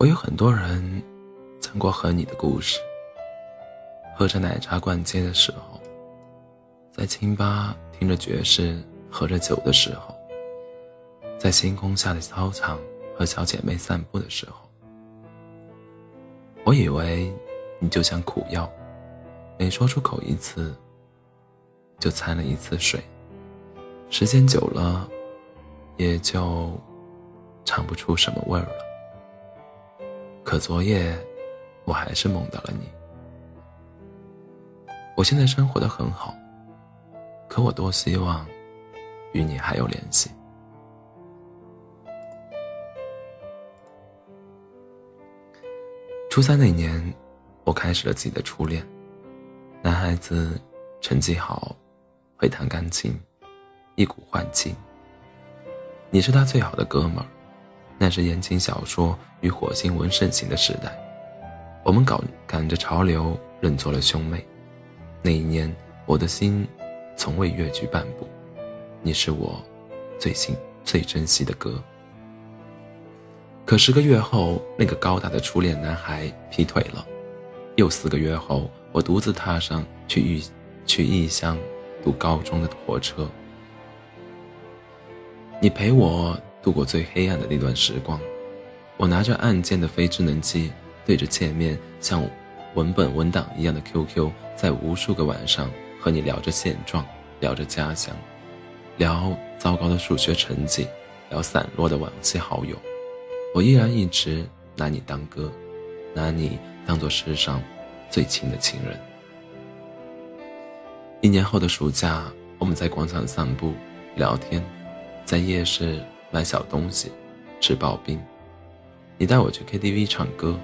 我有很多人讲过和你的故事。喝着奶茶逛街的时候，在清吧听着爵士喝着酒的时候，在星空下的操场和小姐妹散步的时候，我以为你就像苦药，每说出口一次，就掺了一次水，时间久了，也就尝不出什么味儿了。可昨夜，我还是梦到了你。我现在生活的很好，可我多希望与你还有联系。初三那年，我开始了自己的初恋。男孩子成绩好，会弹钢琴，一股换气。你是他最好的哥们儿，那是言情小说与火星文盛行的时代，我们赶赶着潮流，认作了兄妹。那一年，我的心从未越矩半步。你是我最心最珍惜的歌。可十个月后，那个高大的初恋男孩劈腿了。又四个月后，我独自踏上去异去异乡读高中的火车。你陪我度过最黑暗的那段时光。我拿着按键的非智能机，对着界面像文本文档一样的 QQ。在无数个晚上和你聊着现状，聊着家乡，聊糟糕的数学成绩，聊散落的往期好友，我依然一直拿你当哥，拿你当做世上最亲的情人。一年后的暑假，我们在广场散步聊天，在夜市买小东西，吃刨冰。你带我去 KTV 唱歌，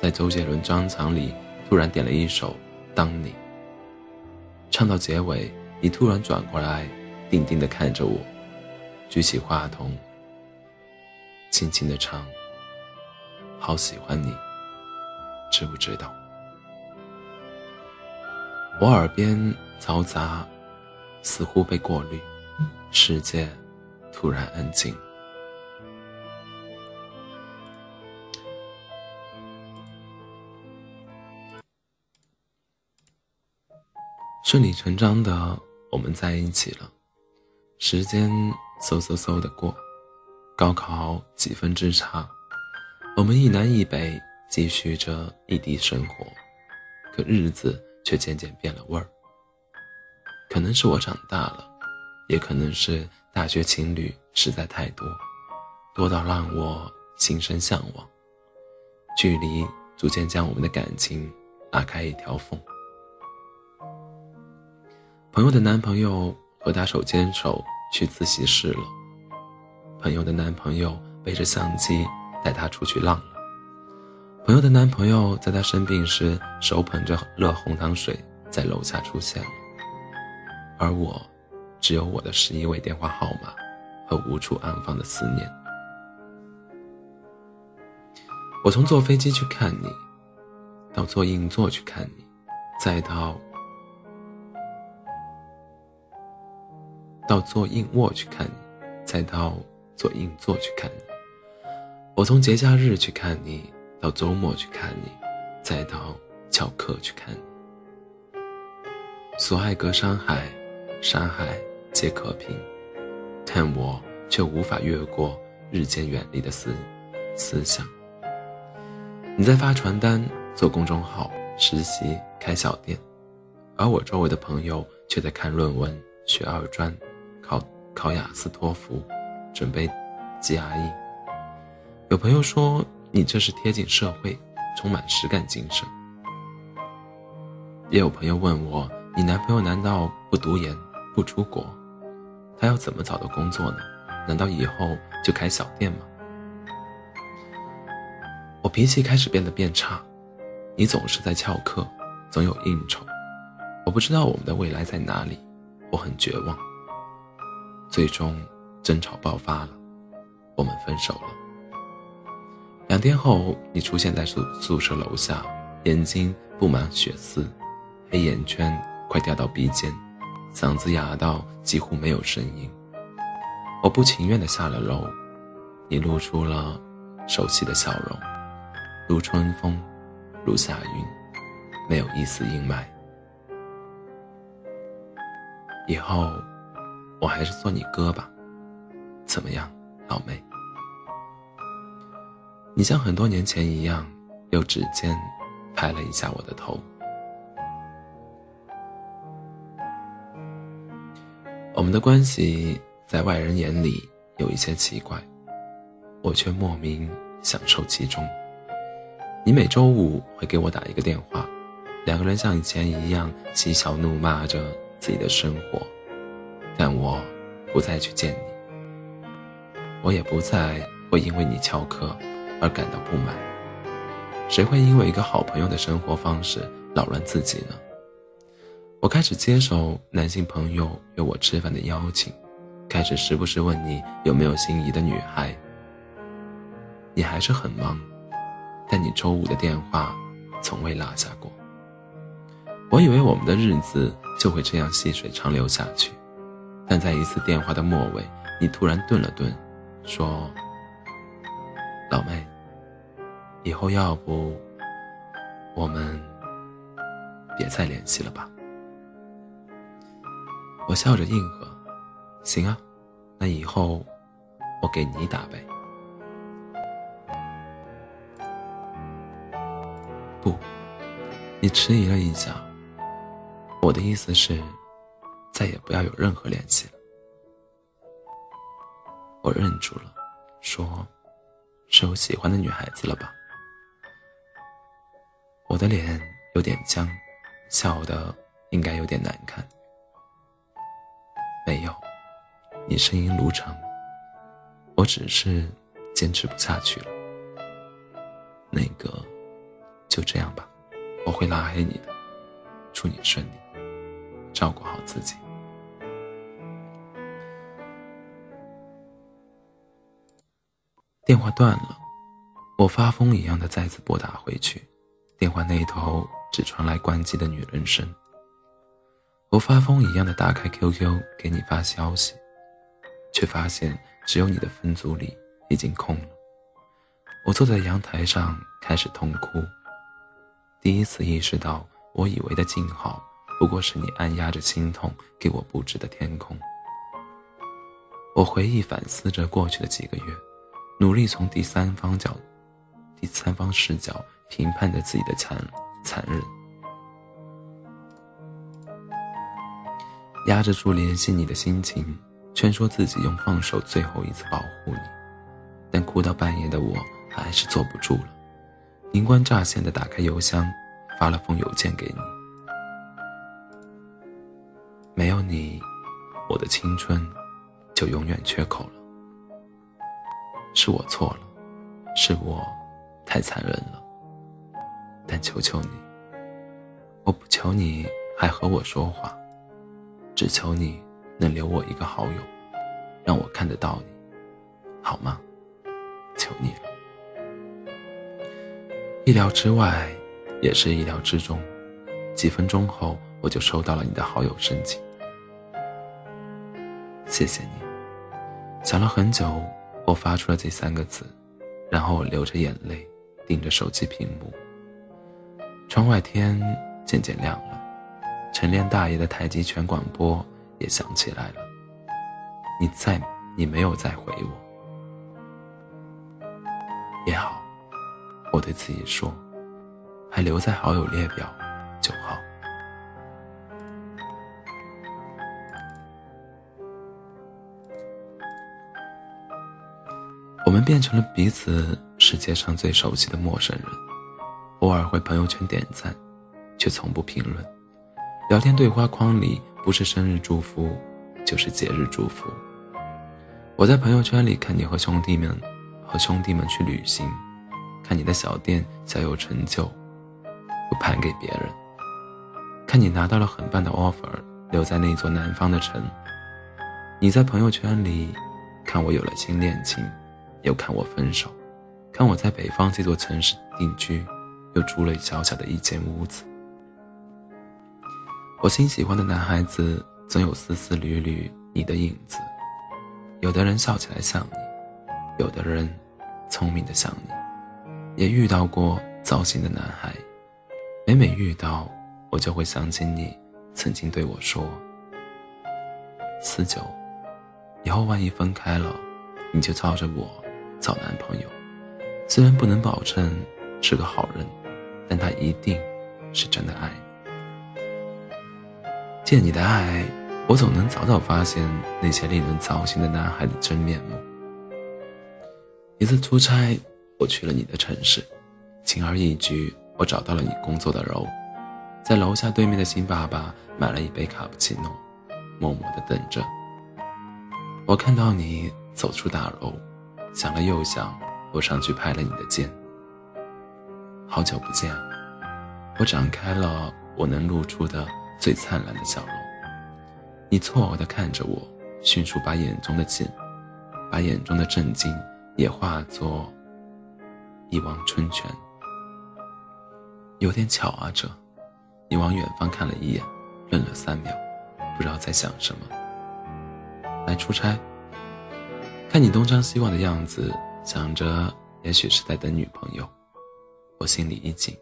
在周杰伦专场里突然点了一首。当你唱到结尾，你突然转过来，定定地看着我，举起话筒，轻轻地唱：“好喜欢你，知不知道？”我耳边嘈杂，似乎被过滤，世界突然安静。顺理成章的，我们在一起了。时间嗖嗖嗖的过，高考几分之差，我们一南一北继续着异地生活，可日子却渐渐变了味儿。可能是我长大了，也可能是大学情侣实在太多，多到让我心生向往。距离逐渐将我们的感情拉开一条缝。朋友的男朋友和她手牵手去自习室了。朋友的男朋友背着相机带她出去浪了。朋友的男朋友在她生病时手捧着热红糖水在楼下出现了。而我，只有我的十一位电话号码和无处安放的思念。我从坐飞机去看你，到坐硬座去看你，再到。到坐硬卧去看你，再到坐硬座去看你。我从节假日去看你，到周末去看你，再到翘课去看你。所爱隔山海，山海皆可平，但我却无法越过日渐远离的思思想。你在发传单、做公众号、实习、开小店，而我周围的朋友却在看论文、学二专。考考雅思托福，准备 GRE。有朋友说你这是贴近社会，充满实干精神。也有朋友问我，你男朋友难道不读研不出国？他要怎么找到工作呢？难道以后就开小店吗？我脾气开始变得变差，你总是在翘课，总有应酬，我不知道我们的未来在哪里，我很绝望。最终，争吵爆发了，我们分手了。两天后，你出现在宿宿舍楼下，眼睛布满血丝，黑眼圈快掉到鼻尖，嗓子哑到几乎没有声音。我不情愿地下了楼，你露出了熟悉的笑容，如春风，如夏云，没有一丝阴霾。以后，我还是做你哥吧，怎么样，老妹？你像很多年前一样，用指尖拍了一下我的头。我们的关系在外人眼里有一些奇怪，我却莫名享受其中。你每周五会给我打一个电话，两个人像以前一样嬉笑怒骂着自己的生活，但我不再去见你，我也不再会因为你翘课而感到不满。谁会因为一个好朋友的生活方式扰乱自己呢？我开始接受男性朋友约我吃饭的邀请，开始时不时问你有没有心仪的女孩。你还是很忙，但你周五的电话从未落下过。我以为我们的日子就会这样细水长流下去，但在一次电话的末尾，你突然顿了顿，说：“老妹，以后要不我们别再联系了吧。”我笑着应和：“行啊，那以后我给你打呗。”不，你迟疑了一下。我的意思是，再也不要有任何联系了。我认住了，说：“是有喜欢的女孩子了吧？”我的脸有点僵，笑的应该有点难看。没有，你声音如常。我只是坚持不下去了。那个，就这样吧，我会拉黑你的。祝你顺利，照顾好自己。电话断了，我发疯一样的再次拨打回去，电话那头只传来关机的女人声。我发疯一样的打开 QQ 给你发消息，却发现只有你的分组里已经空了。我坐在阳台上开始痛哭，第一次意识到，我以为的静好不过是你按压着心痛给我布置的天空。我回忆反思着过去的几个月，努力从第三方角、第三方视角评判着自己的残残忍。压制住联系你的心情，劝说自己用放手最后一次保护你，但哭到半夜的我还是坐不住了，灵光乍现的打开邮箱，发了封邮件给你。没有你，我的青春就永远缺口了。是我错了，是我太残忍了。但求求你，我不求你还和我说话。只求你能留我一个好友，让我看得到你，好吗？求你了。意料之外，也是意料之中。几分钟后，我就收到了你的好友申请。谢谢你。想了很久，我发出了这三个字，然后我流着眼泪，盯着手机屏幕。窗外天渐渐亮了。晨练大爷的太极拳广播也响起来了。你在，你没有再回我，也好，我对自己说，还留在好友列表变成了彼此世界上最熟悉的陌生人，偶尔会朋友圈点赞，却从不评论。聊天对话框里不是生日祝福，就是节日祝福。我在朋友圈里看你和兄弟们和兄弟们去旅行，看你的小店小有成就，又盘给别人。看你拿到了很棒的 offer，留在那座南方的城。你在朋友圈里看我有了新恋情，又看我分手，看我在北方这座城市定居，又租了小小的一间屋子。我新喜欢的男孩子总有丝丝缕缕你的影子，有的人笑起来像你，有的人聪明的像你，也遇到过糟心的男孩，每每遇到，我就会想起你曾经对我说：“四九，以后万一分开了，你就照着我找男朋友。虽然不能保证是个好人，但他一定是真的爱你。借你的爱，我总能早早发现那些令人糟心的男孩的真面目。一次出差。”我去了你的城市，轻而易举，我找到了你工作的楼，在楼下对面的新爸爸买了一杯卡布奇诺，默默的等着。我看到你走出大楼，想了又想，我上去拍了你的肩。好久不见，我展开了我能露出的最灿烂的笑容。你错愕地看着我，迅速把眼中的惊，把眼中的震惊也化作。一汪春泉，有点巧啊！这，你往远方看了一眼，愣了三秒，不知道在想什么。来出差，看你东张西望的样子，想着也许是在等女朋友。我心里一紧。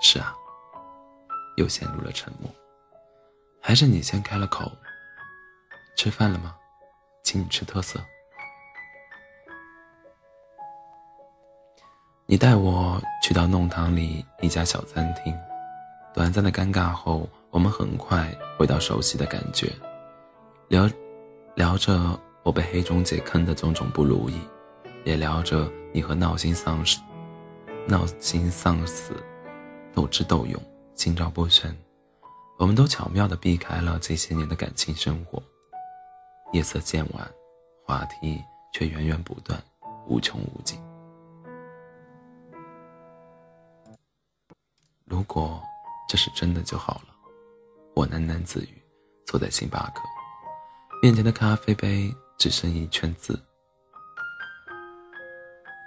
是啊，又陷入了沉默。还是你先开了口。吃饭了吗？请你吃特色。你带我去到弄堂里一家小餐厅，短暂的尴尬后，我们很快回到熟悉的感觉，聊聊着我被黑中介坑的种种不如意，也聊着你和闹心丧死、闹心丧死斗智斗勇、心照不宣，我们都巧妙地避开了这些年的感情生活。夜色渐晚，话题却源源不断，无穷无尽。如果这是真的就好了，我喃喃自语，坐在星巴克面前的咖啡杯只剩一圈字，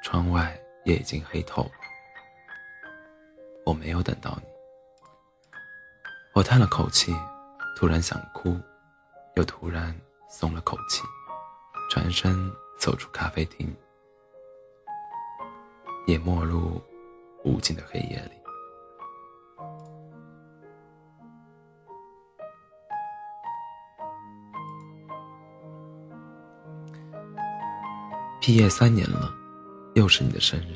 窗外也已经黑透了。我没有等到你，我叹了口气，突然想哭，又突然松了口气，转身走出咖啡厅，也没入无尽的黑夜里。毕业三年了，又是你的生日，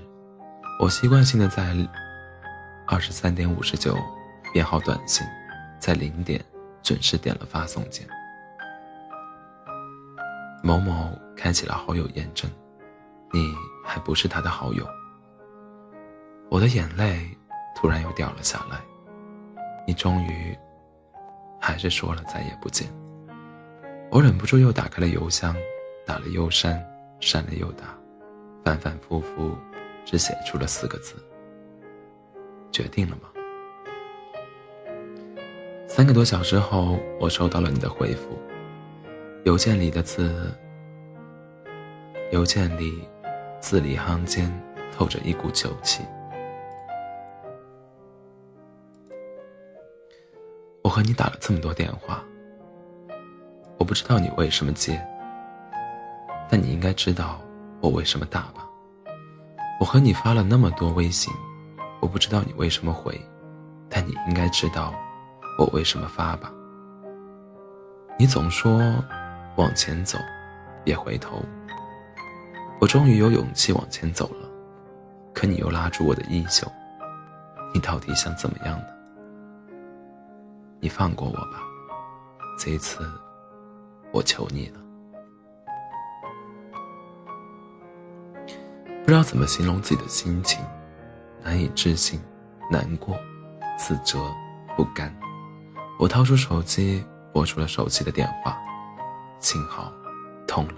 我习惯性的在二十三点五十九编好短信，在零点准时点了发送键。某某开启了好友验证，你还不是他的好友。我的眼泪突然又掉了下来，你终于还是说了再也不见。我忍不住又打开了邮箱，打了又删。删了又打，反反复复，只写出了四个字：“决定了吗？”三个多小时后，我收到了你的回复。邮件里的字，邮件里字里行间透着一股酒气。我和你打了这么多电话，我不知道你为什么接。但你应该知道我为什么打吧？我和你发了那么多微信，我不知道你为什么回，但你应该知道我为什么发吧？你总说往前走，别回头。我终于有勇气往前走了，可你又拉住我的衣袖，你到底想怎么样呢？你放过我吧，这一次我求你了。不知道怎么形容自己的心情，难以置信，难过，自责，不甘。我掏出手机，拨出了手机的电话，幸好通了。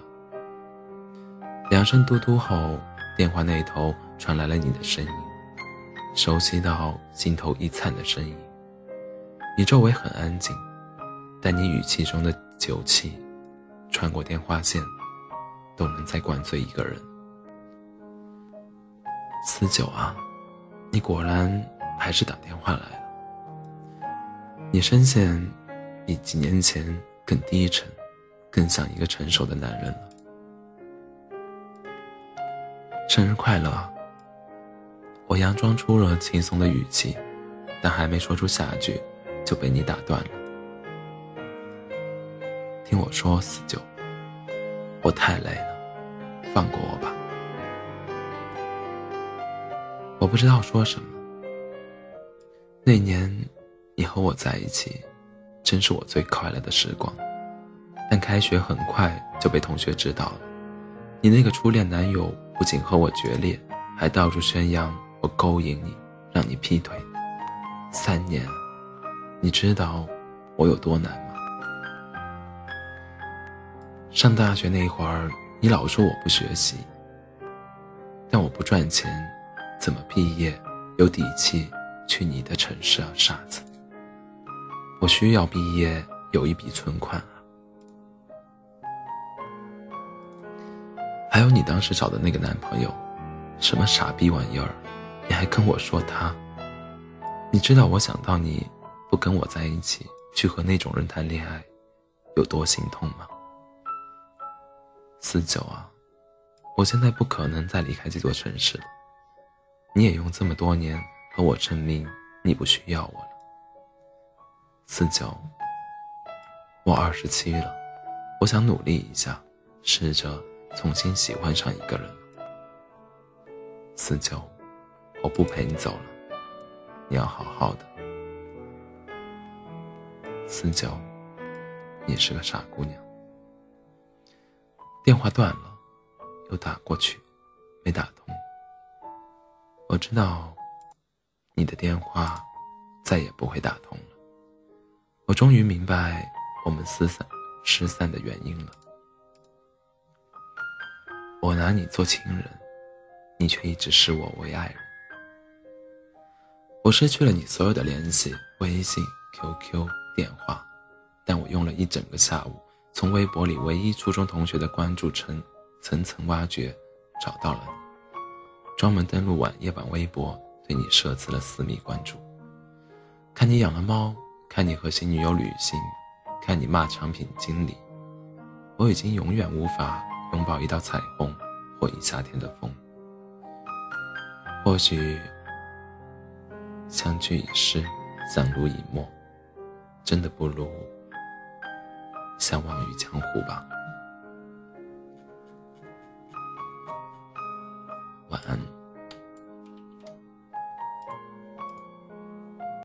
两声嘟嘟后，电话那头传来了你的声音，熟悉到心头一颤的声音。你周围很安静，但你语气中的酒气，穿过电话线，都能再灌醉一个人。四九啊，你果然还是打电话来了。你声线比几年前更低沉，更像一个成熟的男人了。生日快乐！我佯装出了轻松的语气，但还没说出下句，就被你打断了。听我说，四九，我太累了，放过我吧。我不知道说什么。那年，你和我在一起，真是我最快乐的时光。但开学很快就被同学知道了，你那个初恋男友不仅和我决裂，还到处宣扬我勾引你，让你劈腿。三年，你知道我有多难吗？上大学那会儿，你老说我不学习，但我不赚钱，怎么毕业有底气去你的城市啊，傻子！我需要毕业有一笔存款啊。还有你当时找的那个男朋友，什么傻逼玩意儿，你还跟我说他？你知道我想到你不跟我在一起，去和那种人谈恋爱，有多心痛吗？四九啊，我现在不可能再离开这座城市了。你也用这么多年和我证明你不需要我了。四九，我二十七了，我想努力一下，试着重新喜欢上一个人。四九，我不陪你走了，你要好好的。四九，你是个傻姑娘。电话断了，又打过去，没打通。我知道，你的电话再也不会打通了。我终于明白我们失散失散的原因了。我拿你做情人，你却一直视我为爱人。我失去了你所有的联系，微信、QQ、电话，但我用了一整个下午。从微博里唯一初中同学的关注层层层挖掘，找到了你。专门登录晚夜版微博，对你设置了私密关注。看你养了猫，看你和新女友旅行，看你骂产品经理。我已经永远无法拥抱一道彩虹或一夏天的风。或许相聚已逝，相濡以沫，真的不如。相忘于江湖吧，晚安。